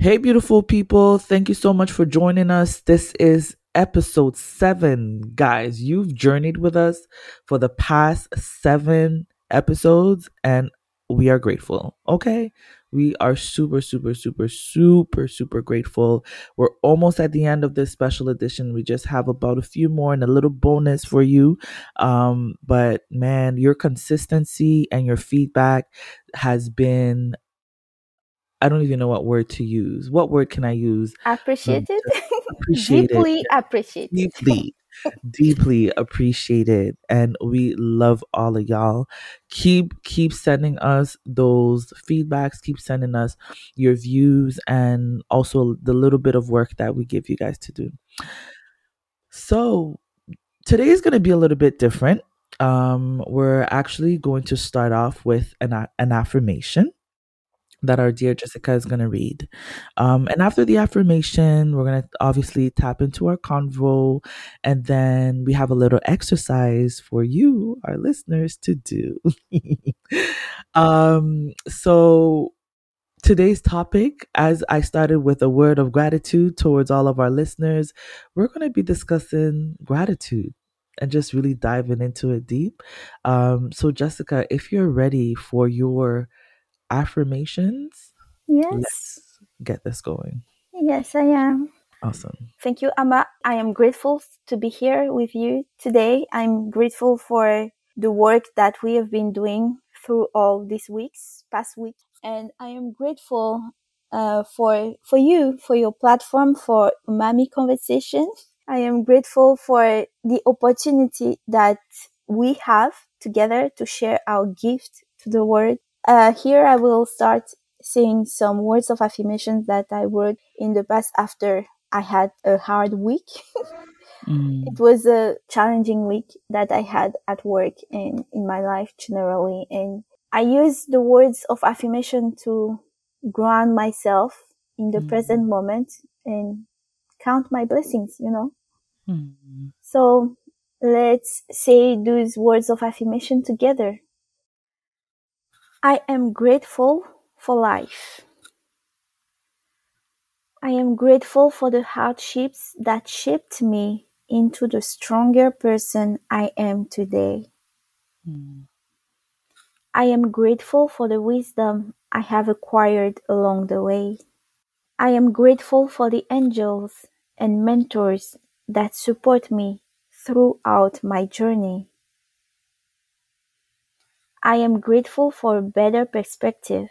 Hey, beautiful people. Thank you so much for joining us. This is episode seven. Guys, you've journeyed with us for the past seven episodes, and we are grateful. Okay. We are super, super, super, super, super grateful. We're almost at the end of this special edition. We just have about a few more and a little bonus for you. Um, but man, your consistency and your feedback has been I don't even know what word to use. What word can I use? Appreciated. appreciated. Deeply appreciated. Deeply, deeply appreciated. And we love all of y'all. Keep keep sending us those feedbacks, keep sending us your views and also the little bit of work that we give you guys to do. So today is gonna be a little bit different. Um, we're actually going to start off with an, an affirmation that our dear Jessica is going to read. Um, and after the affirmation, we're going to obviously tap into our convo, and then we have a little exercise for you, our listeners, to do. um, so, today's topic, as I started with a word of gratitude towards all of our listeners, we're going to be discussing gratitude and just really diving into it deep. Um, so, Jessica, if you're ready for your affirmations. Yes. Let's get this going. Yes, I am. Awesome. Thank you, Amma. I am grateful to be here with you today. I'm grateful for the work that we have been doing through all these weeks, past week, and I am grateful uh, for for you, for your platform, for Umami Conversation. I am grateful for the opportunity that we have together to share our gift to the world uh, here I will start saying some words of affirmation that I wrote in the past after I had a hard week. mm. It was a challenging week that I had at work and in my life generally. And I use the words of affirmation to ground myself in the mm. present moment and count my blessings, you know? Mm. So let's say those words of affirmation together. I am grateful for life. I am grateful for the hardships that shaped me into the stronger person I am today. Mm. I am grateful for the wisdom I have acquired along the way. I am grateful for the angels and mentors that support me throughout my journey. I am grateful for a better perspective.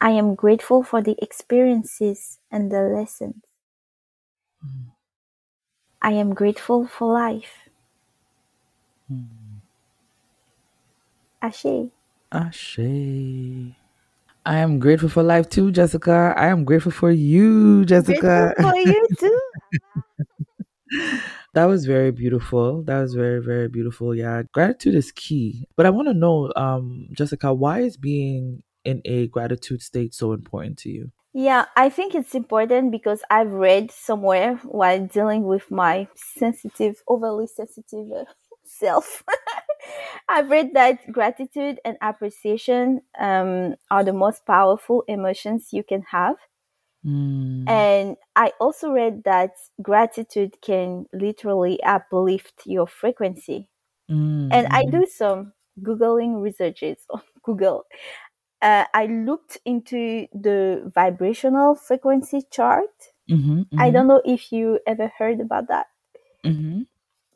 I am grateful for the experiences and the lessons. Mm. I am grateful for life. Mm. Ashe. Ashe. I am grateful for life too, Jessica. I am grateful for you, Jessica. Grateful for you too. That was very beautiful. That was very, very beautiful. Yeah. Gratitude is key. But I want to know, um, Jessica, why is being in a gratitude state so important to you? Yeah, I think it's important because I've read somewhere while dealing with my sensitive, overly sensitive uh, self. I've read that gratitude and appreciation um, are the most powerful emotions you can have. Mm. And I also read that gratitude can literally uplift your frequency. Mm. And I do some Googling researches on Google. Uh, I looked into the vibrational frequency chart. Mm-hmm, mm-hmm. I don't know if you ever heard about that. Mm-hmm.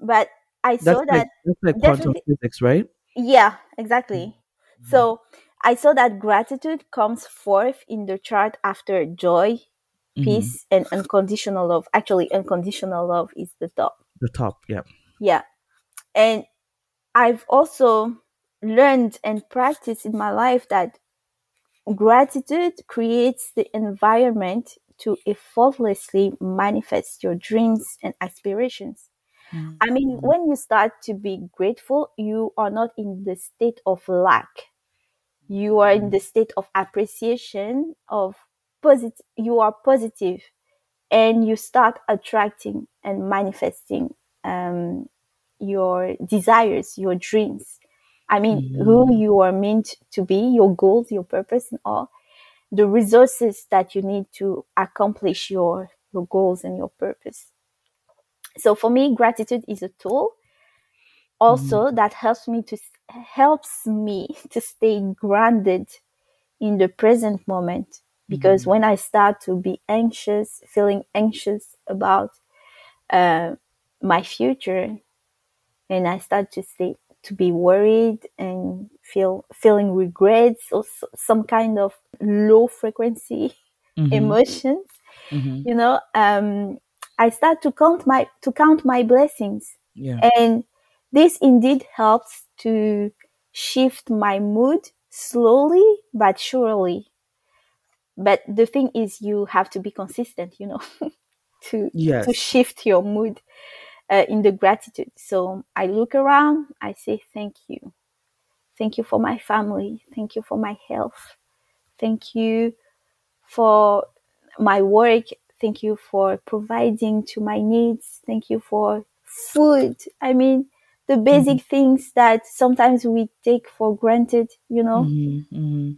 But I saw that's that. That's like quantum physics, right? Yeah, exactly. Mm-hmm. So I saw that gratitude comes forth in the chart after joy, mm-hmm. peace, mm-hmm. and unconditional love. Actually, unconditional love is the top. The top, yeah. Yeah. And I've also learned and practiced in my life that gratitude creates the environment to effortlessly manifest your dreams and aspirations. Mm-hmm. I mean, when you start to be grateful, you are not in the state of lack you are in the state of appreciation of positive you are positive and you start attracting and manifesting um, your desires your dreams i mean mm-hmm. who you are meant to be your goals your purpose and all the resources that you need to accomplish your your goals and your purpose. So for me, gratitude is a tool also mm-hmm. that helps me to helps me to stay grounded in the present moment because mm-hmm. when I start to be anxious, feeling anxious about uh, my future, and I start to stay to be worried and feel feeling regrets or some kind of low frequency mm-hmm. emotions, mm-hmm. you know, um, I start to count my to count my blessings, yeah. and this indeed helps to shift my mood slowly but surely. But the thing is, you have to be consistent, you know, to yes. to shift your mood uh, in the gratitude. So I look around, I say thank you, thank you for my family, thank you for my health, thank you for my work, thank you for providing to my needs, thank you for food. I mean, the basic mm-hmm. things that sometimes we take for granted, you know? Mm-hmm. Mm-hmm.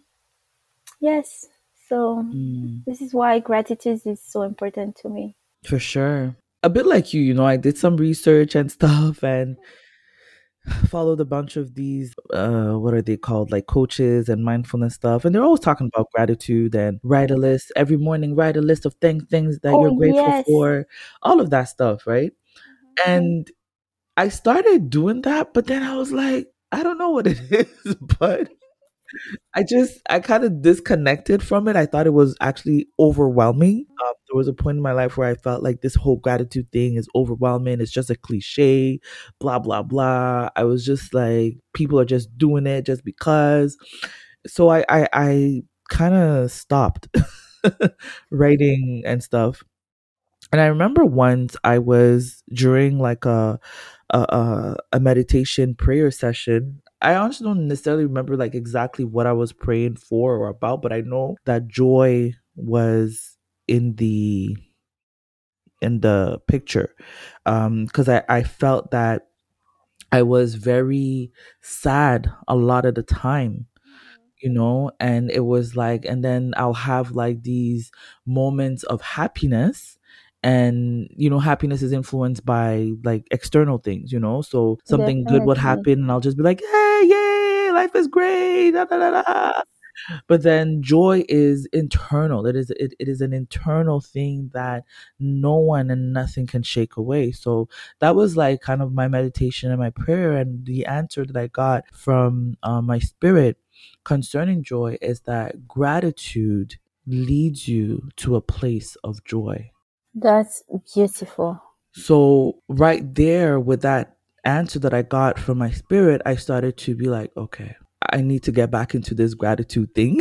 Yes. So mm. this is why gratitude is so important to me. For sure. A bit like you, you know, I did some research and stuff and followed a bunch of these uh what are they called like coaches and mindfulness stuff and they're always talking about gratitude and write a list every morning write a list of things things that oh, you're grateful yes. for all of that stuff right mm-hmm. and I started doing that, but then I was like, I don't know what it is, but I just I kind of disconnected from it. I thought it was actually overwhelming. Um, there was a point in my life where I felt like this whole gratitude thing is overwhelming. It's just a cliche, blah blah blah. I was just like, people are just doing it just because. So I I, I kind of stopped writing and stuff. And I remember once I was during like a a, a, meditation prayer session. I honestly don't necessarily remember like exactly what I was praying for or about, but I know that joy was in the in the picture um because I, I felt that I was very sad a lot of the time you know and it was like and then I'll have like these moments of happiness and you know happiness is influenced by like external things you know? So something Definitely. good would happen and i'll just be like hey yay life is great da, da, da, but then joy is internal. It is it, it is an internal thing that no one and nothing can shake away. So that was like kind of my meditation and my prayer and the answer that i got from uh, my spirit concerning joy is that gratitude leads you to a place of joy that's beautiful. So, right there with that answer that I got from my spirit, I started to be like, okay, I need to get back into this gratitude thing.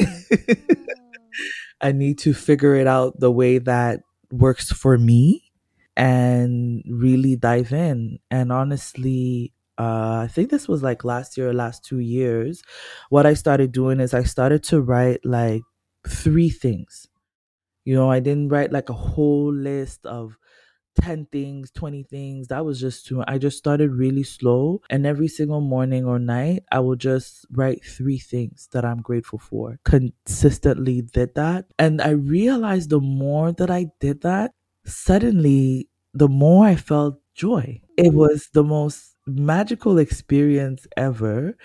I need to figure it out the way that works for me and really dive in. And honestly, uh, I think this was like last year, last two years. What I started doing is I started to write like three things you know, I didn't write like a whole list of 10 things, 20 things. That was just too I just started really slow and every single morning or night I will just write three things that I'm grateful for. Consistently did that and I realized the more that I did that, suddenly the more I felt joy. It was the most magical experience ever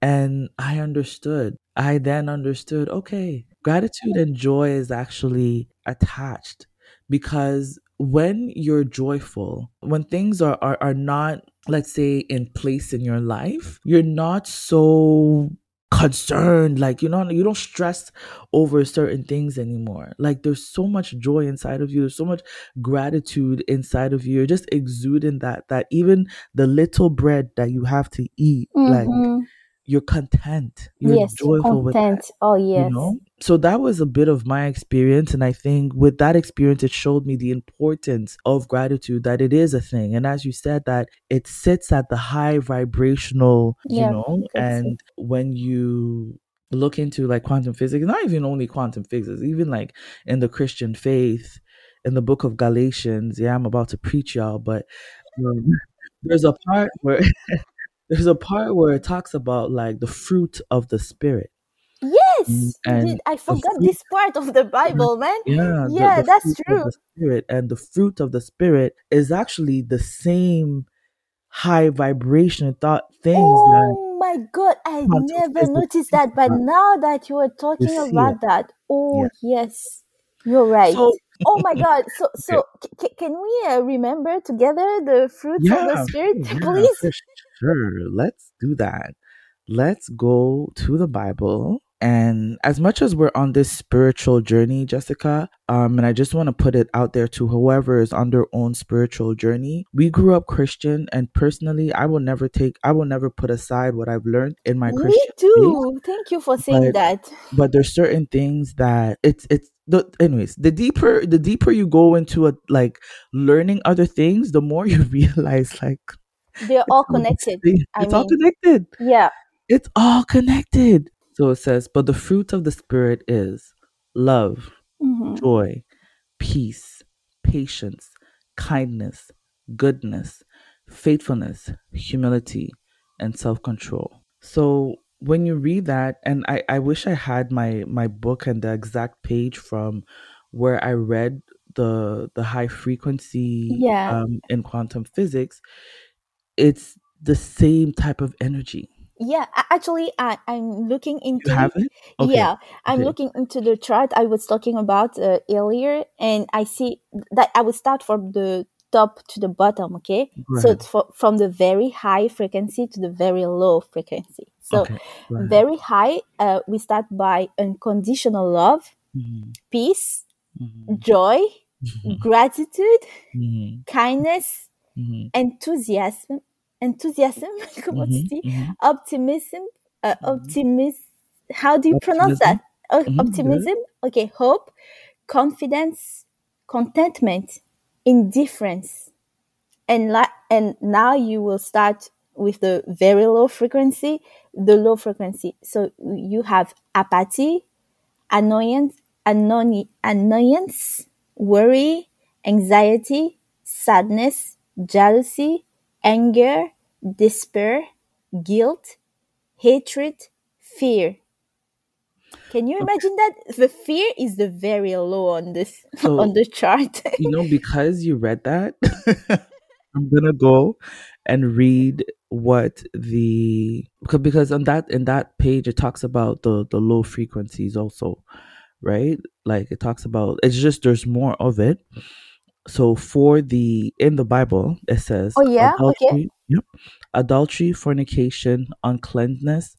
and I understood. I then understood, okay, gratitude and joy is actually attached because when you're joyful, when things are, are, are not, let's say, in place in your life, you're not so concerned like you know you don't stress over certain things anymore like there's so much joy inside of you there's so much gratitude inside of you you're just exuding that that even the little bread that you have to eat mm-hmm. like you're content. You're yes, joyful content. with that, Oh yes. You know? So that was a bit of my experience. And I think with that experience, it showed me the importance of gratitude, that it is a thing. And as you said, that it sits at the high vibrational, yeah, you know, and when you look into like quantum physics, not even only quantum physics, even like in the Christian faith, in the book of Galatians, yeah, I'm about to preach y'all, but um, there's a part where there's a part where it talks about like the fruit of the spirit Yes, Mm, and I forgot fruit- this part of the Bible, man. yeah, Yeah, the that's true. the spirit and the fruit of the spirit is actually the same high vibration thought things that Oh my god, I never noticed that, but now that you are talking about it. that, oh Yeah. yes, you're right. So- oh my god, so so c- c- can we uh, remember together the fruits of the spirit, yeah, please? Sure. Let's do that. Let's go to the Bible. And as much as we're on this spiritual journey, Jessica, um, and I just want to put it out there to whoever is on their own spiritual journey. We grew up Christian, and personally, I will never take, I will never put aside what I've learned in my Me Christian faith. too. Thank you for saying But- that. But there's certain things that it's it's the anyways. The deeper the deeper you go into a like learning other things, the more you realize like They're all connected. same- I It's all mean- connected. Yeah. It's all connected. So it says, but the fruit of the spirit is love, hmm joy, peace, patience, kindness, goodness, faithfulness, humility, and self-control. So when you read that, and I, I wish I had my my book and the exact page from where I read the the high frequency Yeah. um, in quantum physics, it's the same type of energy. Yeah. Actually, I, I'm looking into You have it? Okay. Yeah, I'm okay. looking into the chart I was talking about uh, earlier, and I see that I will start from the top to the bottom. Okay, Go so fro- from the very high frequency to the very low frequency. So okay. ahead. very high, uh, we start by unconditional love, Mhm, peace, mhm, joy, mhm, gratitude, mhm, kindness, mhm, enthusiasm, enthusiasm, comment tu mhm, dis? mhm. optimism, uh, Mhm. optimism. How do you pronounce that? Good. optimism. Okay, hope, confidence, contentment, indifference, and la- and now you will start with the very low frequency, the low frequency. So you have apathy, annoyance, annoy- annoyance, worry, anxiety, sadness, jealousy, anger, despair, guilt, hatred, fear. Can you Okay. imagine that? The fear is the very low on this So- on the chart. you know, because you read that, I'm gonna go and read what the because because on that in that page it talks about the the low frequencies also, right? Like it talks about it's just there's more of it. So for the in the Bible it says Oh, yeah? Okay. adultery, yep, adultery, fornication, uncleanness,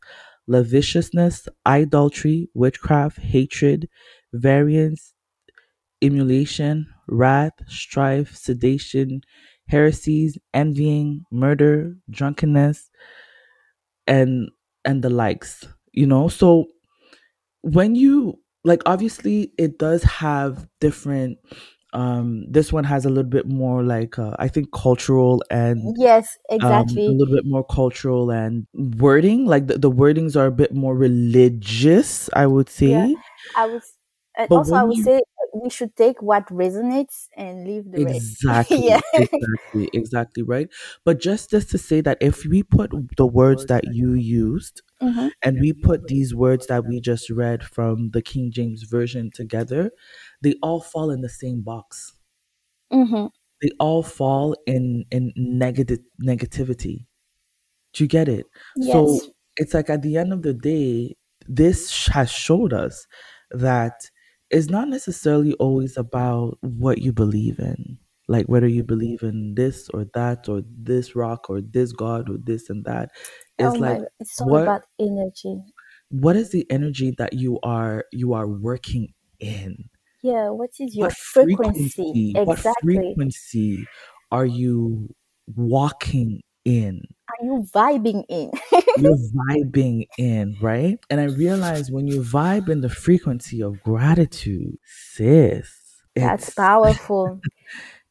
lasciviousness, idolatry, witchcraft, hatred, variance, emulation, wrath, strife, sedition, heresies, envying, murder, drunkenness, and and the likes. You know, so when you like obviously it does have different um this one has a little bit more like uh, i think cultural and yes, um, exactly. a little bit more cultural and wording like the, the wordings are a bit more religious i would say Yeah. I was and But also I would you- say we should take what resonates and leave the rest. Exactly. Yeah. exactly. Exactly. Right. But just just to say that if we put the words that you used Mhm. and we put these words that we just read from the King James Version together, they all fall in the same box. Mhm. They all fall in in negative negativity. Do you get it? Yes. So it's like at the end of the day, this has showed us that it's not necessarily always about what you believe in, like whether you believe in this or that or this rock or this god or this and that. It's oh my like God. It's all what- about energy. what is the energy that you are you are working in? Yeah. What is your what frequency? What Exactly. frequency are you walking in? Are you vibing in? you're vibing in, right? And I realize when you vibe in the frequency of gratitude, sis, That's powerful.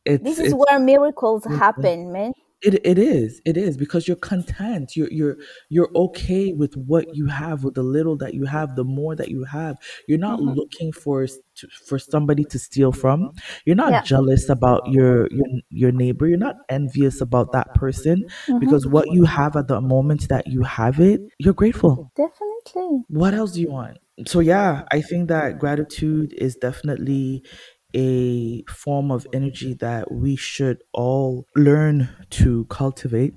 This is where miracles happen, man. It it is. It is because you're content. You're you're you're okay with what you have, with the little that you have, the more that you have. You're not hmm looking for to, for somebody to steal from. You're not Yeah. jealous about your your your neighbor. You're not envious about that person hmm because what you have at the moment that you have it, you're grateful. Definitely. What else do you want? So yeah, I think that gratitude is definitely a form of energy that we should all learn to cultivate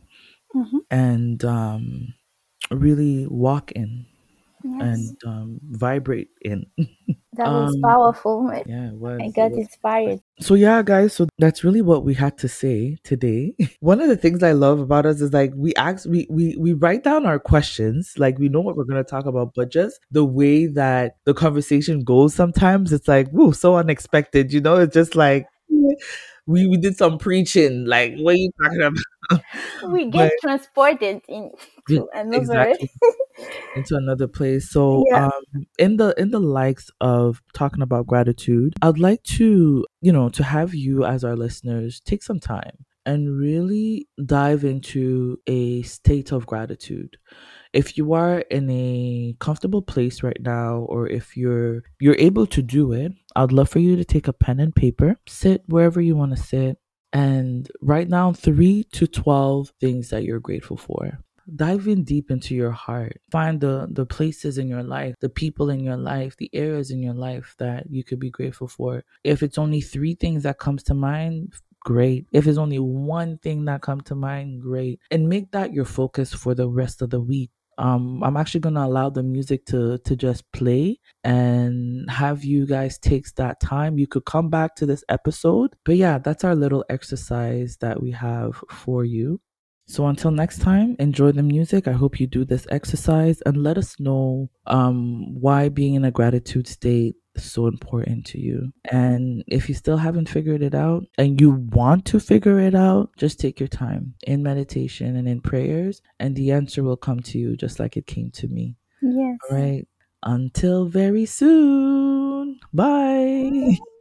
hmm and um, really walk in Yes. and um, vibrate in. That was um, powerful. I yeah, it was. I got was. inspired. So yeah, guys. So that's really what we had to say today. One of the things I love about us is like we ask, we we we write down our questions, like we know what we're gonna talk about, but just the way that the conversation goes, sometimes it's like, whoa, so unexpected. You know, it's just like we we did some preaching. Like, what are you talking about? We but get transported in yeah, to another. exactly into another place. So Yeah. um in the in the likes of talking about gratitude, I'd like to, you know, to have you as our listeners take some time and really dive into a state of gratitude. If you are in a comfortable place right now or if you're you're able to do it, I'd love for you to take a pen and paper, sit wherever you want to sit and write down 3 to 12 things that you're grateful for. Dive in deep into your heart. Find the the places in your life the people in your life the areas in your life that you could be grateful for. If it's only three things that comes to mind great. If it's only one thing that comes to mind great. And make that your focus for the rest of the week um i'm actually going to allow the music to to just play and have you guys take that time. You could come back to this episode. But yeah that's our little exercise that we have for you so until next time, enjoy the music. I hope you do this exercise and let us know um, why being in a gratitude state is so important to you. And if you still haven't figured it out and you want to figure it out, just take your time in meditation and in prayers, and the answer will come to you just like it came to me. Yes. All right. Until very soon. Bye.